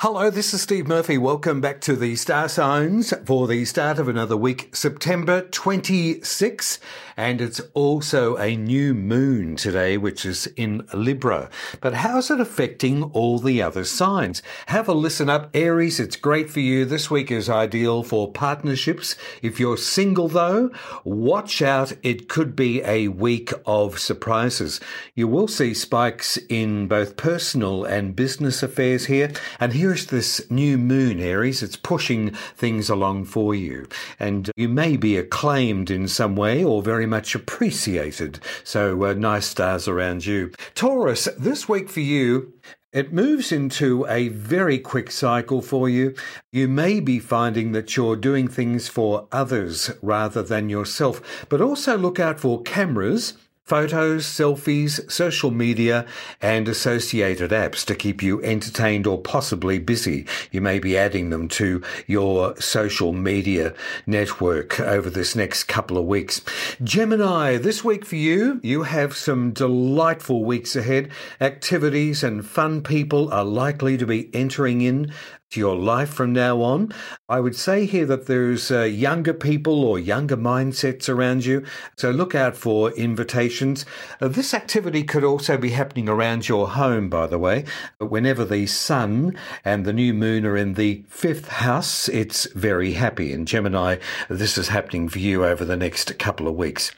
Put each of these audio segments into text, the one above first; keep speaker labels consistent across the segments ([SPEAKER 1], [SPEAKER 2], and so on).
[SPEAKER 1] Hello, this is Steve Murphy. Welcome back to the Star Signs for the start of another week, September 26. And it's also a new moon today, which is in Libra. But how's it affecting all the other signs? Have a listen up, Aries. It's great for you. This week is ideal for partnerships. If you're single though, watch out. It could be a week of surprises. You will see spikes in both personal and business affairs here. And here here's this new moon, Aries. It's pushing things along for you. And you may be acclaimed in some way or very much appreciated. So uh, nice stars around you. Taurus, this week for you, it moves into a very quick cycle for you. You may be finding that you're doing things for others rather than yourself, but also look out for cameras photos, selfies, social media, and associated apps to keep you entertained or possibly busy. You may be adding them to your social media network over this next couple of weeks. Gemini, this week for you, you have some delightful weeks ahead. Activities and fun people are likely to be entering in to your life from now on. I would say here that there's uh, younger people or younger mindsets around you, so look out for invitations. Uh, this activity could also be happening around your home, by the way. But Whenever the sun and the new moon are in the fifth house, it's very happy. In Gemini, this is happening for you over the next couple of weeks.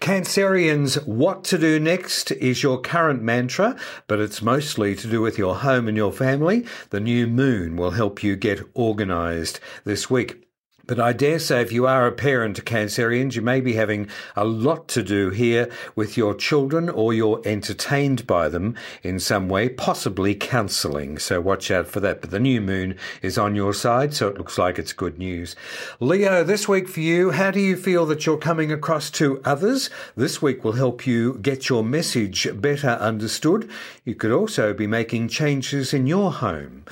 [SPEAKER 1] Cancerians, what to do next is your current mantra, but it's mostly to do with your home and your family. The new moon will help you get organized this week. But I dare say if you are a parent to Cancerians, you may be having a lot to do here with your children or you're entertained by them in some way, possibly counselling. So watch out for that. But the new moon is on your side, so it looks like it's good news. Leo, this week for you, how do you feel that you're coming across to others? This week will help you get your message better understood. You could also be making changes in your home.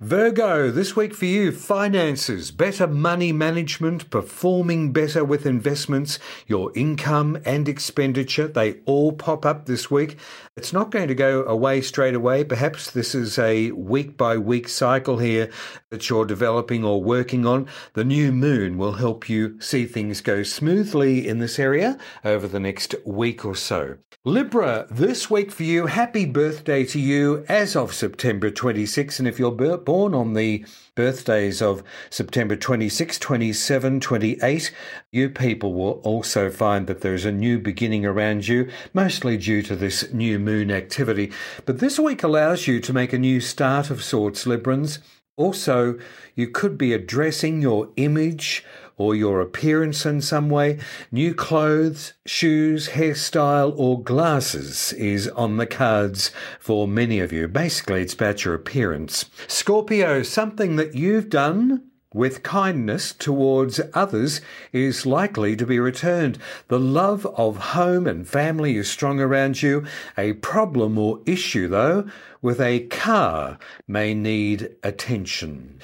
[SPEAKER 1] Virgo, this week for you, finances, better money management, performing better with investments, your income and expenditure, they all pop up this week. It's not going to go away straight away. Perhaps this is a week by week cycle here that you're developing or working on. The new moon will help you see things go smoothly in this area over the next week or so. Libra, this week for you, happy birthday to you as of September 26. And if you're born on the birthdays of September 26, 27, 28, you people will also find that there's a new beginning around you, mostly due to this new moon activity. But this week allows you to make a new start of sorts, Librans. Also, you could be addressing your image or your appearance in some way. New clothes, shoes, hairstyle, or glasses is on the cards for many of you. Basically, it's about your appearance. Scorpio, something that you've done with kindness towards others is likely to be returned. The love of home and family is strong around you. A problem or issue, though, with a car may need attention.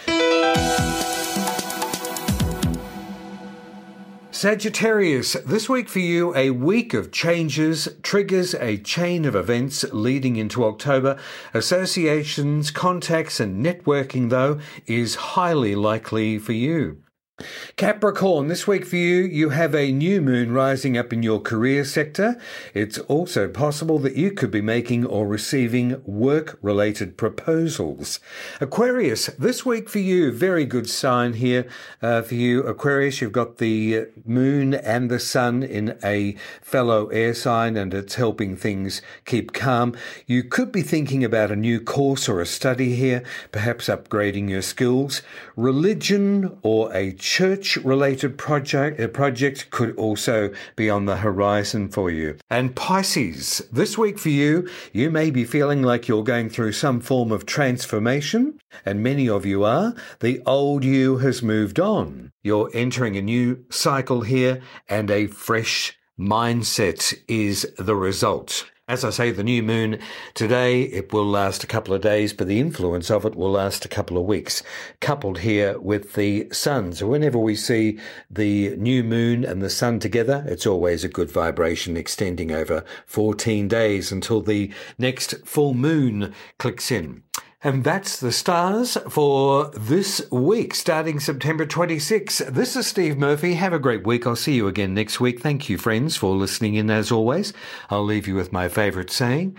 [SPEAKER 1] Sagittarius, this week for you, a week of changes triggers a chain of events leading into October. Associations, contacts, and networking, though, is highly likely for you. Capricorn, this week for you, you have a new moon rising up in your career sector. It's also possible that you could be making or receiving work related proposals. Aquarius, this week for you, very good sign here uh, for you. Aquarius, you've got the moon and the sun in a fellow air sign and it's helping things keep calm. You could be thinking about a new course or a study here, perhaps upgrading your skills. Religion or a church related project, a project could also be on the horizon for you. And Pisces, this week for you, you may be feeling like you're going through some form of transformation, and many of you are. The old you has moved on. You're entering a new cycle here, and a fresh mindset is the result. As I say, the new moon today, it will last a couple of days, but the influence of it will last a couple of weeks, coupled here with the sun. So whenever we see the new moon and the sun together, it's always a good vibration extending over 14 days until the next full moon clicks in. And that's the stars for this week, starting September 26. This is Steve Murphy. Have a great week. I'll see you again next week. Thank you, friends, for listening in as always. I'll leave you with my favourite saying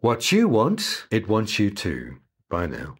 [SPEAKER 1] What you want, it wants you too. Bye now.